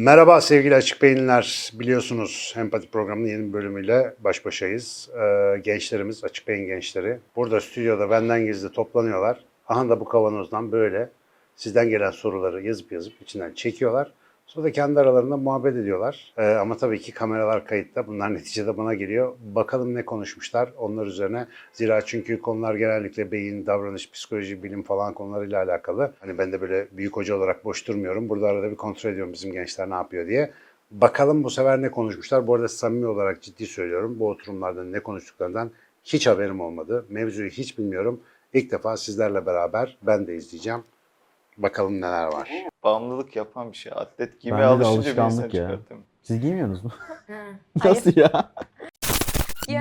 Merhaba sevgili Açık Beyinliler. Biliyorsunuz Empati programının yeni bölümüyle baş başayız. Ee, gençlerimiz, Açık Beyin gençleri. Burada stüdyoda benden gizli toplanıyorlar. Aha da bu kavanozdan böyle sizden gelen soruları yazıp yazıp içinden çekiyorlar. Sonra da kendi aralarında muhabbet ediyorlar. Ee, ama tabii ki kameralar kayıtta. Bunlar neticede bana geliyor. Bakalım ne konuşmuşlar onlar üzerine. Zira çünkü konular genellikle beyin, davranış, psikoloji, bilim falan konularıyla alakalı. Hani ben de böyle büyük hoca olarak boş durmuyorum. Burada arada bir kontrol ediyorum bizim gençler ne yapıyor diye. Bakalım bu sefer ne konuşmuşlar. Bu arada samimi olarak ciddi söylüyorum. Bu oturumlarda ne konuştuklarından hiç haberim olmadı. Mevzuyu hiç bilmiyorum. İlk defa sizlerle beraber ben de izleyeceğim. Bakalım neler var. Bağımlılık yapan bir şey. Atlet gibi Bende de alışınca bir insan alışkanlık ya. Siz giymiyorsunuz mu? Hayır. Nasıl ya?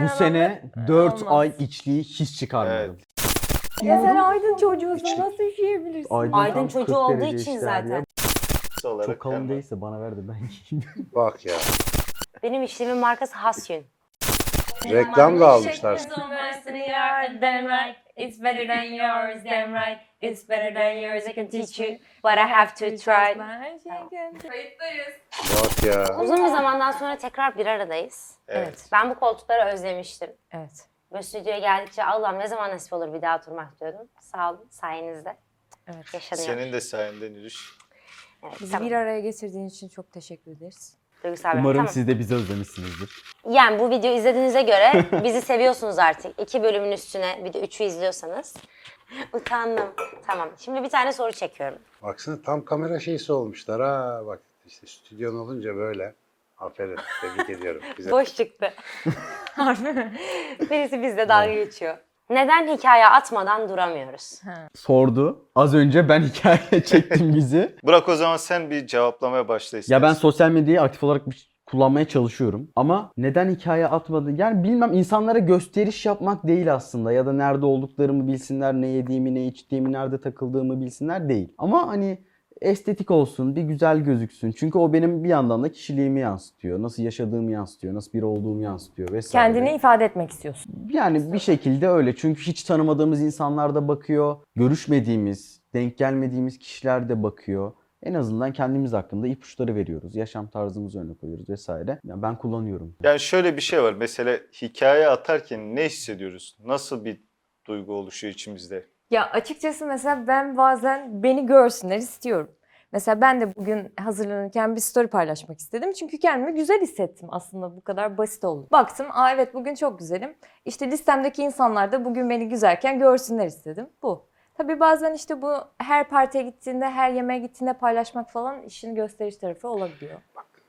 Bu sene adamlar 4 olmaz. ay içliği hiç çıkarmadım. Ya sen aydın çocuğusun nasıl üşüyebilirsin? Aydın, Aydın tam çocuğu 40 olduğu derece için işte zaten. ya. Çok kalın değilse bana ver de ben giyeyim. Bak ya. Benim işlemin markası Hasyun. Reklam da almışlar. It's better than yours, damn right. It's better than yours, I can teach you. But I have to try. Bak ya. Uzun bir zamandan sonra tekrar bir aradayız. Evet. Ben bu koltukları özlemiştim. Evet. Böyle stüdyoya geldikçe Allah'ım ne zaman nasip olur bir daha oturmak diyordum. Sağ olun sayenizde. Evet. Yaşanıyor. Senin de sayende Nürüş. Evet, Bizi tamam. bir araya getirdiğin için çok teşekkür ederiz. Duygusal bir- Umarım tamam. siz de bizi özlemişsinizdir. Yani bu videoyu izlediğinize göre bizi seviyorsunuz artık. İki bölümün üstüne bir de üçü izliyorsanız. Utandım. Tamam. Şimdi bir tane soru çekiyorum. Baksana tam kamera şeysi olmuşlar ha. Bak işte stüdyon olunca böyle. Aferin. Tebrik ediyorum. Bize Boş çıktı. Birisi bizle dalga geçiyor. Neden hikaye atmadan duramıyoruz? Sordu. Az önce ben hikaye çektim bizi. Burak o zaman sen bir cevaplamaya başla istersen. ya ben sosyal medyayı aktif olarak bir- kullanmaya çalışıyorum. Ama neden hikaye atmadı? Yani bilmem insanlara gösteriş yapmak değil aslında. Ya da nerede olduklarımı bilsinler, ne yediğimi, ne içtiğimi, nerede takıldığımı bilsinler değil. Ama hani estetik olsun, bir güzel gözüksün. Çünkü o benim bir yandan da kişiliğimi yansıtıyor. Nasıl yaşadığımı yansıtıyor, nasıl biri olduğumu yansıtıyor vesaire. Kendini ifade etmek istiyorsun. Yani bir şekilde öyle. Çünkü hiç tanımadığımız insanlar da bakıyor. Görüşmediğimiz, denk gelmediğimiz kişiler de bakıyor. En azından kendimiz hakkında ipuçları veriyoruz. Yaşam tarzımızı öne koyuyoruz vesaire. Yani ben kullanıyorum. Yani şöyle bir şey var. Mesela hikaye atarken ne hissediyoruz? Nasıl bir duygu oluşuyor içimizde? Ya açıkçası mesela ben bazen beni görsünler istiyorum. Mesela ben de bugün hazırlanırken bir story paylaşmak istedim. Çünkü kendimi güzel hissettim aslında bu kadar basit oldu. Baktım aa evet bugün çok güzelim. İşte listemdeki insanlar da bugün beni güzelken görsünler istedim. Bu. Tabii bazen işte bu her partiye gittiğinde, her yemeğe gittiğinde paylaşmak falan işin gösteriş tarafı olabiliyor.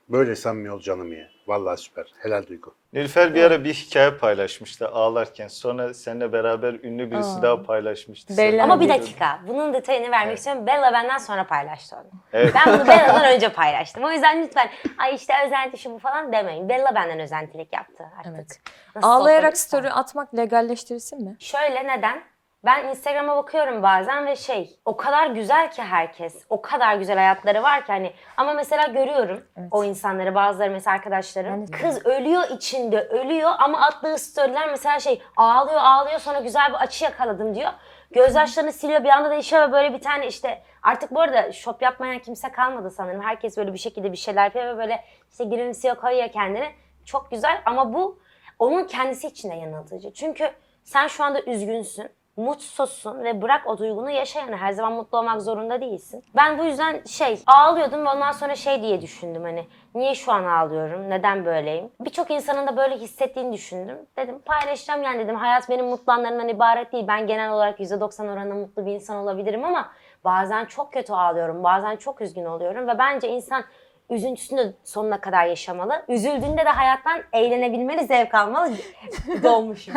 Böyle samimi ol canım ye. Vallahi süper. Helal duygu. Nilüfer bir ara bir hikaye paylaşmıştı ağlarken. Sonra seninle beraber ünlü birisi Aa. daha paylaşmıştı. Bella Ama bir dakika. Bunun detayını vermek Evet. istiyorum. Bella benden sonra paylaştı onu. Evet. Ben bunu Bella'dan önce paylaştım. O yüzden lütfen ay işte özenti şu bu falan demeyin. Bella benden özentilik yaptı artık. Evet. Nasıl Ağlayarak olsa- story atmak legalleştirilsin mi? Şöyle neden? Ben Instagram'a bakıyorum bazen ve şey o kadar güzel ki herkes. O kadar güzel hayatları var ki hani ama mesela görüyorum Evet. o insanları bazıları mesela arkadaşlarım. De- Kız ölüyor içinde ölüyor ama attığı storyler mesela şey ağlıyor ağlıyor sonra güzel bir açı yakaladım diyor. Gözyaşlarını siliyor bir anda değişiyor ve böyle bir tane işte artık bu arada shop yapmayan kimse kalmadı sanırım. Herkes böyle bir şekilde bir şeyler yapıyor ve böyle işte gülümsüyor koyuyor kendini. Çok güzel ama bu onun kendisi için de yanıltıcı. Çünkü sen şu anda üzgünsün, mutsuzsun ve bırak o duygunu yaşa yani her zaman mutlu olmak zorunda değilsin. Ben bu yüzden şey ağlıyordum ve ondan sonra şey diye düşündüm hani niye şu an ağlıyorum, neden böyleyim? Birçok insanın da böyle hissettiğini düşündüm. Dedim paylaşacağım yani dedim hayat benim mutlu anlarımdan ibaret değil. Ben genel olarak %90 oranında mutlu bir insan olabilirim ama bazen çok kötü ağlıyorum, bazen çok üzgün oluyorum ve bence insan üzüntüsünü sonuna kadar yaşamalı. Üzüldüğünde de hayattan eğlenebilmeli, zevk almalı. Dolmuşum.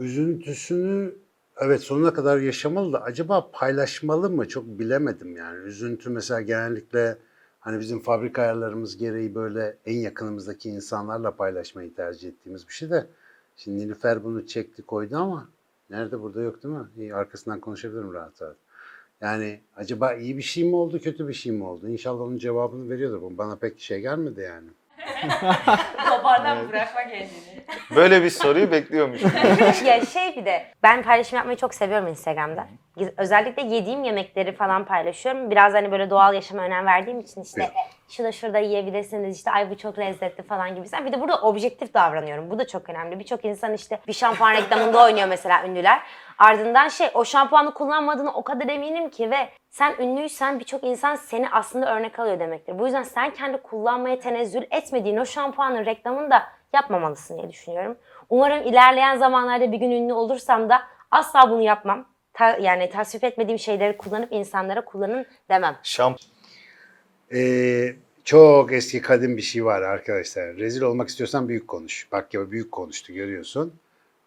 Üzüntüsünü evet sonuna kadar yaşamalı da acaba paylaşmalı mı çok bilemedim yani. Üzüntü mesela genellikle hani bizim fabrika ayarlarımız gereği böyle en yakınımızdaki insanlarla paylaşmayı tercih ettiğimiz bir şey de. Şimdi Nilüfer bunu çekti koydu ama nerede burada yok değil mi? İyi, arkasından konuşabilirim rahat rahat. Yani acaba iyi bir şey mi oldu, kötü bir şey mi oldu? İnşallah onun cevabını veriyordur. Bana pek şey gelmedi yani. Toparlan bırakma kendini. Böyle bir soruyu bekliyormuş. ya şey bir de ben paylaşım yapmayı çok seviyorum Instagram'da. Özellikle yediğim yemekleri falan paylaşıyorum. Biraz hani böyle doğal yaşama önem verdiğim için işte şu da şurada yiyebilirsiniz işte ay bu çok lezzetli falan gibi. Bir de burada objektif davranıyorum. Bu da çok önemli. Birçok insan işte bir şampuan reklamında oynuyor mesela ünlüler. Ardından şey o şampuanı kullanmadığını o kadar eminim ki ve sen ünlüysen birçok insan seni aslında örnek alıyor demektir. Bu yüzden sen kendi kullanmaya tenezzül etmediğin o şampuanın reklamını da yapmamalısın diye düşünüyorum. Umarım ilerleyen zamanlarda bir gün ünlü olursam da asla bunu yapmam. Ta- yani tasvip etmediğim şeyleri kullanıp insanlara kullanın demem. Şamp Ee, çok eski kadim bir şey var arkadaşlar. Rezil olmak istiyorsan büyük konuş. Bak ya büyük konuştu görüyorsun.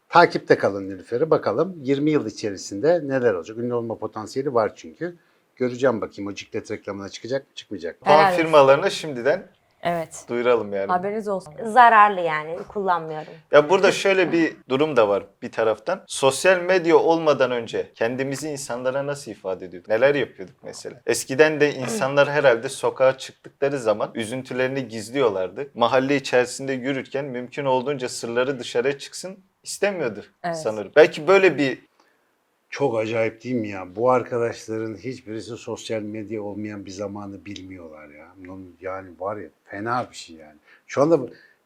Takipte kalın Nilüfer'i. Bakalım 20 yıl içerisinde neler olacak. Ünlü olma potansiyeli var çünkü. Göreceğim bakayım o ciklet reklamına çıkacak mı çıkmayacak mı? olsun. firmalarına şimdiden Evet. duyuralım yani. Haberiniz olsun. Zararlı yani kullanmıyorum. Ya burada şöyle bir durum da var bir taraftan. Sosyal medya olmadan önce kendimizi insanlara nasıl ifade ediyorduk? Neler yapıyorduk mesela? Eskiden de insanlar herhalde sokağa çıktıkları zaman üzüntülerini gizliyorlardı. Mahalle içerisinde yürürken mümkün olduğunca sırları dışarıya çıksın istemiyordu Evet. sanırım. Belki böyle bir Çok acayip değil mi ya? Bu arkadaşların hiçbirisi sosyal medya olmayan bir zamanı bilmiyorlar ya. Yani var ya fena bir şey yani. Şu anda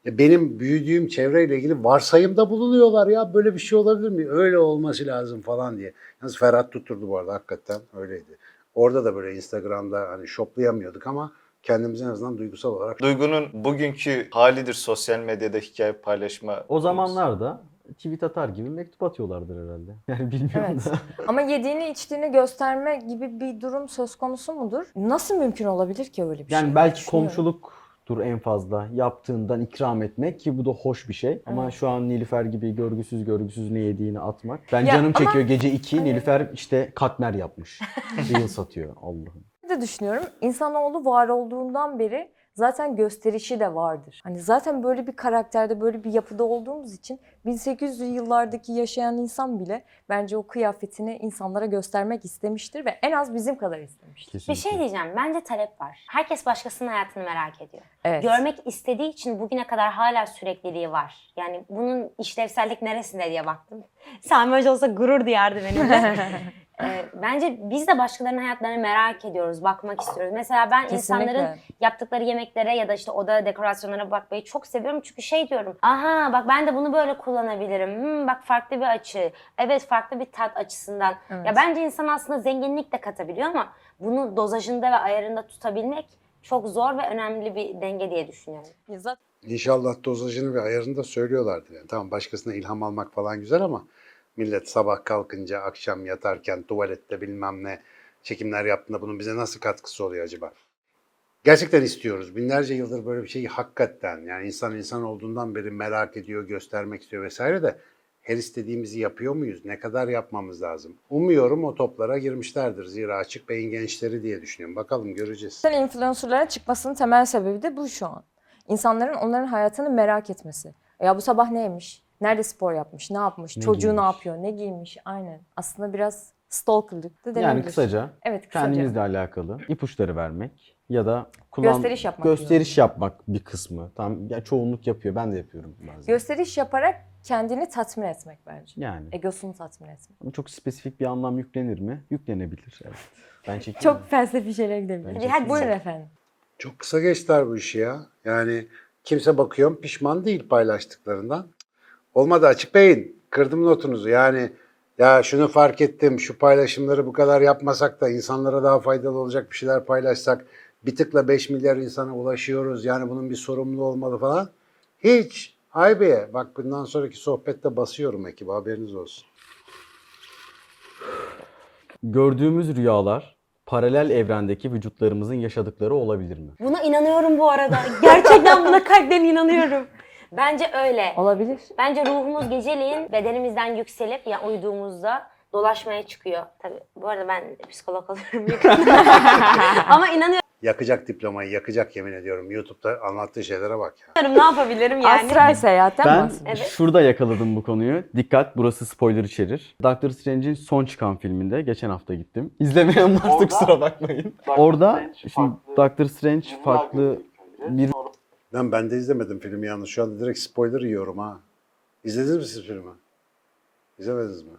benim büyüdüğüm çevreyle ilgili varsayımda bulunuyorlar ya. Böyle bir şey olabilir mi? Öyle olması lazım falan diye. Yalnız Ferhat tutturdu bu arada hakikaten öyleydi. Orada da böyle Instagram'da hani shoplayamıyorduk ama kendimizi en azından duygusal olarak Duygu'nun bugünkü halidir sosyal medyada hikaye paylaşma. O zamanlarda tweet atar gibi mektup atıyorlardır herhalde. Yani bilmiyorum Evet. da. Ama yediğini içtiğini gösterme gibi bir durum söz konusu mudur? Nasıl mümkün olabilir ki öyle bir şey? Yani belki komşuluktur en fazla yaptığından ikram etmek ki bu da hoş bir şey. Ama Evet. şu an Nilüfer gibi görgüsüz görgüsüz ne yediğini atmak. Ben Ya canım ama- çekiyor gece 2 Nilüfer işte katmer yapmış. Reel satıyor Allah'ım. Bir de düşünüyorum insanoğlu var olduğundan beri zaten gösterişi de vardır. Hani zaten böyle bir karakterde böyle bir yapıda olduğumuz için 1800'lü yıllardaki yaşayan insan bile bence o kıyafetini insanlara göstermek istemiştir ve en az bizim kadar istemiştir. Kesinlikle. Bir şey diyeceğim. Bence talep var. Herkes başkasının hayatını merak ediyor. Evet. Görmek istediği için bugüne kadar hala sürekliliği var. Yani bunun işlevsellik neresinde diye baktım. Sami Hoca olsa gurur duyardı benimle. Ee, bence biz de başkalarının hayatlarını merak ediyoruz, bakmak istiyoruz. Mesela ben insanların Kesinlikle. yaptıkları yemeklere ya da işte oda dekorasyonlarına bakmayı çok seviyorum. Çünkü şey diyorum, aha bak ben de bunu böyle kullanabilirim. Hmm, bak farklı bir açı. Evet farklı bir tat açısından. Evet. Ya bence insan aslında zenginlik de katabiliyor ama bunu dozajında ve ayarında tutabilmek çok zor ve önemli bir denge diye düşünüyorum. Zaten İnşallah dozajını ve ayarını da söylüyorlardır. Yani tamam başkasına ilham almak falan güzel ama millet sabah kalkınca, akşam yatarken, tuvalette bilmem ne çekimler yaptığında bunun bize nasıl katkısı oluyor acaba? Gerçekten istiyoruz. Binlerce yıldır böyle bir şeyi hakikaten yani insan insan olduğundan beri merak ediyor, göstermek istiyor vesaire de her istediğimizi yapıyor muyuz? Ne kadar yapmamız lazım? Umuyorum o toplara girmişlerdir. Zira açık beyin gençleri diye düşünüyorum. Bakalım göreceğiz. influencerlara çıkmasının temel sebebi de bu şu an. İnsanların onların hayatını merak etmesi. Ya bu sabah ne yemiş? Nerede spor yapmış? Ne yapmış? Ne Çocuğu ne giymiş? yapıyor? Ne giymiş? Aynen. Aslında biraz stalkerlık da denebilir. Yani kısaca Evet kısaca. kendimizle alakalı ipuçları vermek ya da kullan Gösteriş yapmak gösteriş yapmak bir kısmı. Tam ya çoğunluk yapıyor. Ben de yapıyorum bazen. Gösteriş yaparak kendini tatmin etmek bence. yani Egosunu tatmin etmek. Ama çok spesifik bir anlam yüklenir mi? Yüklenebilir. Evet. Ben çekiyorum. Çok felsefi şeyler gidebilir. Bence Hadi buyurun efendim. Çok kısa geçtiler bu işi ya. Yani kimse bakıyorum pişman değil paylaştıklarından. Olmadı açık beyin. Kırdım notunuzu. Yani ya şunu fark ettim. Şu paylaşımları bu kadar yapmasak da insanlara daha faydalı olacak bir şeyler paylaşsak bir tıkla 5 milyar insana ulaşıyoruz. Yani bunun bir sorumluluğu olmalı falan. Hiç. Haybiye. Bak bundan sonraki sohbette basıyorum ekibi haberiniz olsun. Gördüğümüz rüyalar paralel evrendeki vücutlarımızın yaşadıkları olabilir mi? Buna inanıyorum bu arada. Gerçekten buna kalpten inanıyorum. Bence öyle. Olabilir. Bence ruhumuz geceleyin bedenimizden yükselip ya uyuduğumuzda dolaşmaya çıkıyor. Tabii bu arada ben psikolog oluyorum yakında. Ama inanıyorum Yakacak diplomayı, yakacak yemin ediyorum. YouTube'da anlattığı şeylere bak ya. ne yapabilirim yani. Astral seyahatten Ben bahsediyor. Evet. şurada yakaladım bu konuyu. Dikkat burası spoiler içerir. Doctor Strange'in son çıkan filminde geçen hafta gittim. İzlemeyen varsa Orada- kusura bakmayın. Doctor Orada Strange şimdi farklı Doctor Strange farklı bir Lan ben de izlemedim filmi yalnız. Şu anda direkt spoiler yiyorum ha. İzlediniz mi siz filmi? İzlemediniz mi?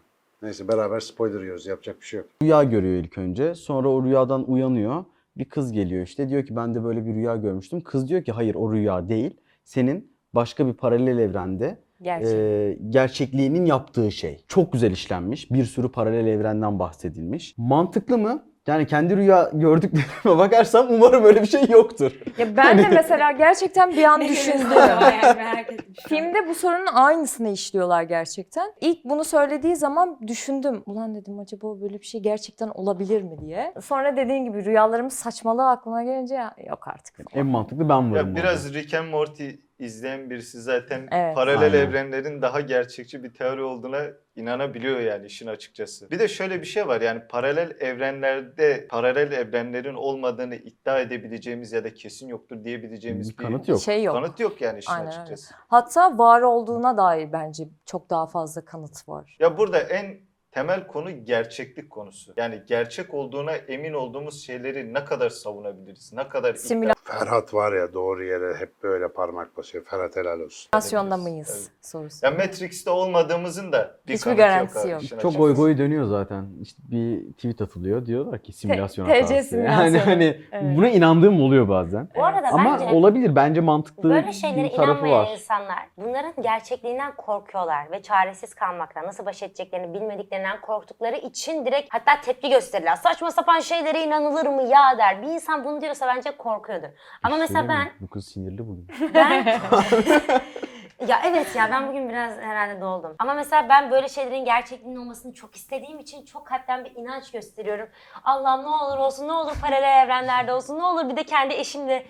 Neyse beraber spoiler yiyoruz. Yapacak bir şey yok. Rüya görüyor ilk önce. Sonra o rüyadan uyanıyor. Bir kız geliyor işte diyor ki ben de böyle bir rüya görmüştüm. Kız diyor ki hayır o rüya değil. Senin başka bir paralel evrende Gerçek. e, gerçekliğinin yaptığı şey. Çok güzel işlenmiş. Bir sürü paralel evrenden bahsedilmiş. Mantıklı mı? Yani kendi rüya gördüklerime bakarsam umarım öyle bir şey yoktur. Ya ben de mesela gerçekten bir an düşündüm. yani. Filmde bu sorunun aynısını işliyorlar gerçekten. İlk bunu söylediği zaman düşündüm. Ulan dedim acaba böyle bir şey gerçekten olabilir mi diye. Sonra dediğin gibi rüyalarımız saçmalığı aklıma gelince ya, yok artık. En mantıklı ben varım. Ya biraz Rick and Morty izleyen birisi zaten Evet. paralel Aynen. evrenlerin daha gerçekçi bir teori olduğuna inanabiliyor yani işin açıkçası. Bir de şöyle bir şey var yani paralel evrenlerde paralel evrenlerin olmadığını iddia edebileceğimiz ya da kesin yoktur diyebileceğimiz bir kanıt yok. Şey yok. Kanıt yok yani işin Aynen öyle. açıkçası. Hatta var olduğuna dair bence çok daha fazla kanıt var. Ya burada en temel konu gerçeklik konusu. Yani gerçek olduğuna emin olduğumuz şeyleri ne kadar savunabiliriz? Ne kadar Simülasyon Ferhat var ya doğru yere hep böyle parmak basıyor. Ferhat helal olsun. Simülasyonda edebiliriz. mıyız sorusu. Ya Matrix'te olmadığımızın da bir Hiçbir kanıtı garantisi yok. işin Çok açıkçası. goy goy dönüyor zaten. İşte bir tweet atılıyor. Diyorlar ki simülasyon TC hatası. simülasyonu. Yani hani Evet. buna inandığım oluyor bazen. Bu arada Ama bence olabilir. Bence mantıklı böyle şeylere bir tarafı inanmayan var. insanlar bunların gerçekliğinden korkuyorlar ve çaresiz kalmaktan, nasıl baş edeceklerini bilmediklerinden korktukları için direkt hatta tepki gösterirler. Saçma sapan şeylere inanılır mı ya der. Bir insan bunu diyorsa bence korkuyordur. Ama şey mesela ben mi? Bu kız sinirli bugün. Ben... ya evet ya ben bugün biraz herhalde doldum. Ama mesela ben böyle şeylerin gerçekliğinin olmasını çok istediğim için çok kalpten bir inanç gösteriyorum. Allah'ım ne olur olsun ne olur paralel evrenlerde olsun ne olur bir de kendi eşimle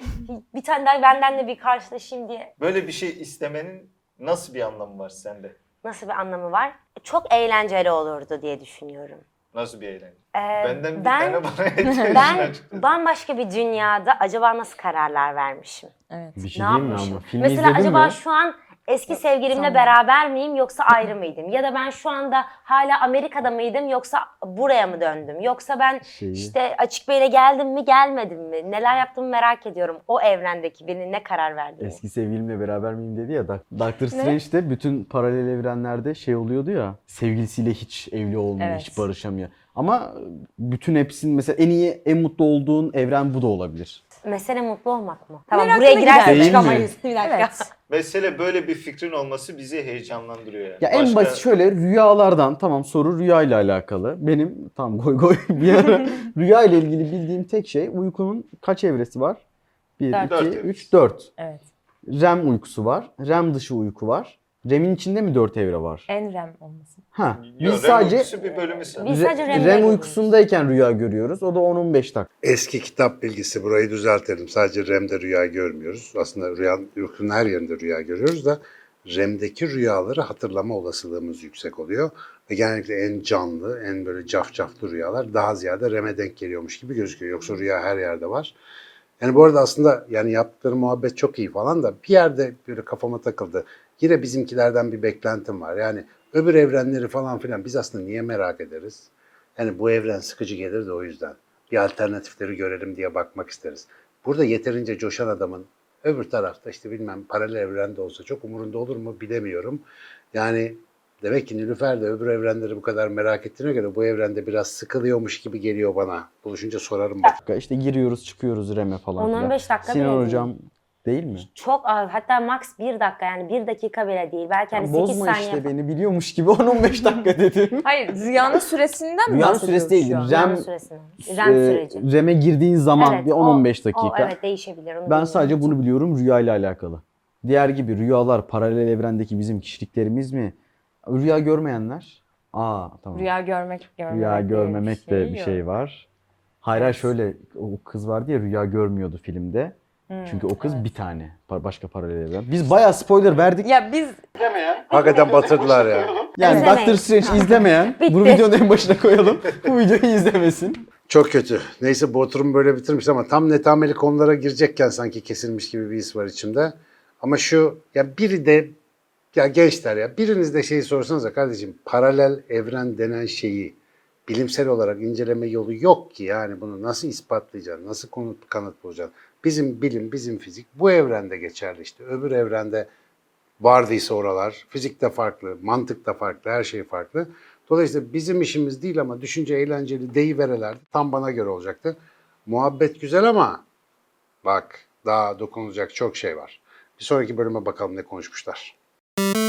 bir tane daha benden de bir karşılaşayım diye. Böyle bir şey istemenin nasıl bir anlamı var sende? Nasıl bir anlamı var? Çok eğlenceli olurdu diye düşünüyorum. Nasıl bir eğlence? Ee, Benden bir ben, tane bana işin ben açıkçası. bambaşka bir dünyada acaba nasıl kararlar vermişim? Evet. Bir şey Ne diyeyim mi yapmışım? ama? Filmi Mesela izledin acaba mi? şu an eski sevgilimle Tamam. beraber miyim yoksa ayrı mıydım? Ya da ben şu anda hala Amerika'da mıydım yoksa buraya mı döndüm? Yoksa ben Şeyi- işte Açık Bey'le geldim mi gelmedim mi? Neler yaptığımı merak ediyorum. O evrendeki beni ne karar verdi? Eski sevgilimle beraber miyim dedi ya. Doc- Doctor Strange'de bütün paralel evrenlerde şey oluyordu ya. Sevgilisiyle hiç evli olmuyor, Evet. hiç barışamıyor. Ama bütün hepsinin mesela en iyi, en mutlu olduğun evren bu da olabilir. Mesele mutlu olmak mı? Tamam Meraklı buraya gider. girersek Değil mi? çıkamayız. Bir dakika. Evet. Mesele böyle bir fikrin olması bizi heyecanlandırıyor yani. Ya en Başka- basit şöyle rüyalardan tamam soru rüya ile alakalı. Benim tam goy goy bir ara rüya ile ilgili bildiğim tek şey uykunun kaç evresi var? 1, Dört. 2, Dört 3, 4. Evet. REM uykusu var. REM dışı uyku var. REM'in içinde mi 4 evre var? En rem olması. Ha, Yo, biz sadece uykusu bir bölümü sanırım. Biz sadece Re- REM'de REM görüyoruz. uykusundayken rüya görüyoruz. O da 10-15 dakika. Eski kitap bilgisi burayı düzeltelim. Sadece REM'de rüya görmüyoruz. Aslında rüya, uykunun her yerinde rüya görüyoruz da REM'deki rüyaları hatırlama olasılığımız yüksek oluyor. Ve genellikle en canlı, en böyle cafcaflı rüyalar daha ziyade REM'e denk geliyormuş gibi gözüküyor. Yoksa rüya her yerde var. Yani bu arada aslında yani yaptıkları muhabbet çok iyi falan da bir yerde böyle kafama takıldı. Yine bizimkilerden bir beklentim var. Yani öbür evrenleri falan filan biz aslında niye merak ederiz? Yani bu evren sıkıcı gelir de o yüzden. Bir alternatifleri görelim diye bakmak isteriz. Burada yeterince coşan adamın öbür tarafta işte bilmem paralel evrende olsa çok umurunda olur mu bilemiyorum. Yani demek ki Nilüfer de öbür evrenleri bu kadar merak ettiğine göre bu evrende biraz sıkılıyormuş gibi geliyor bana. Buluşunca sorarım bak. İşte giriyoruz çıkıyoruz REM'e falan. 10-15 filan. dakika bile Sinan değil. hocam değil mi? Çok az. Hatta max bir dakika yani bir dakika bile değil. Belki hani Ya 8 bozma saniye işte beni biliyormuş gibi 10-15 dakika dedim. Hayır rüyanın süresinden mi Rüyanın süresi değil. REM, REM e, süreci. REM'e girdiğin zaman Evet, bir o- 10-15 dakika. O, evet değişebilir. Onu Ben sadece bunu biliyorum rüya ile alakalı. Diğer gibi rüyalar paralel evrendeki bizim kişiliklerimiz mi? Rüya görmeyenler. Aa tamam. Rüya, Rüya görmek, görmemek, diye görmemek de bir yok. şey var. Hayır hayır şöyle o kız vardı ya rüya görmüyordu filmde. Hmm, Çünkü o kız bir tane başka paralel evren. Biz bayağı spoiler verdik. Ya biz Hakikaten batırdılar ya. Yani İzlemeyin. Doctor Strange izlemeyen bunu videonun en başına koyalım. Bu videoyu izlemesin. Çok kötü. Neyse bu oturum böyle bitirmiş ama tam netameli konulara girecekken sanki kesilmiş gibi bir his var içimde. Ama şu ya biri de ya gençler ya biriniz de şeyi sorsanıza kardeşim paralel evren denen şeyi bilimsel olarak inceleme yolu yok ki yani bunu nasıl ispatlayacaksın, nasıl konu kanıt bulacaksın, Bizim bilim, bizim fizik bu evrende geçerli işte. Öbür evrende vardıysa oralar, fizik de farklı, mantık da farklı, her şey farklı. Dolayısıyla bizim işimiz değil ama düşünce eğlenceli deyiverelerdi. Tam bana göre olacaktı. Muhabbet güzel ama bak daha dokunulacak çok şey var. Bir sonraki bölüme bakalım ne konuşmuşlar. you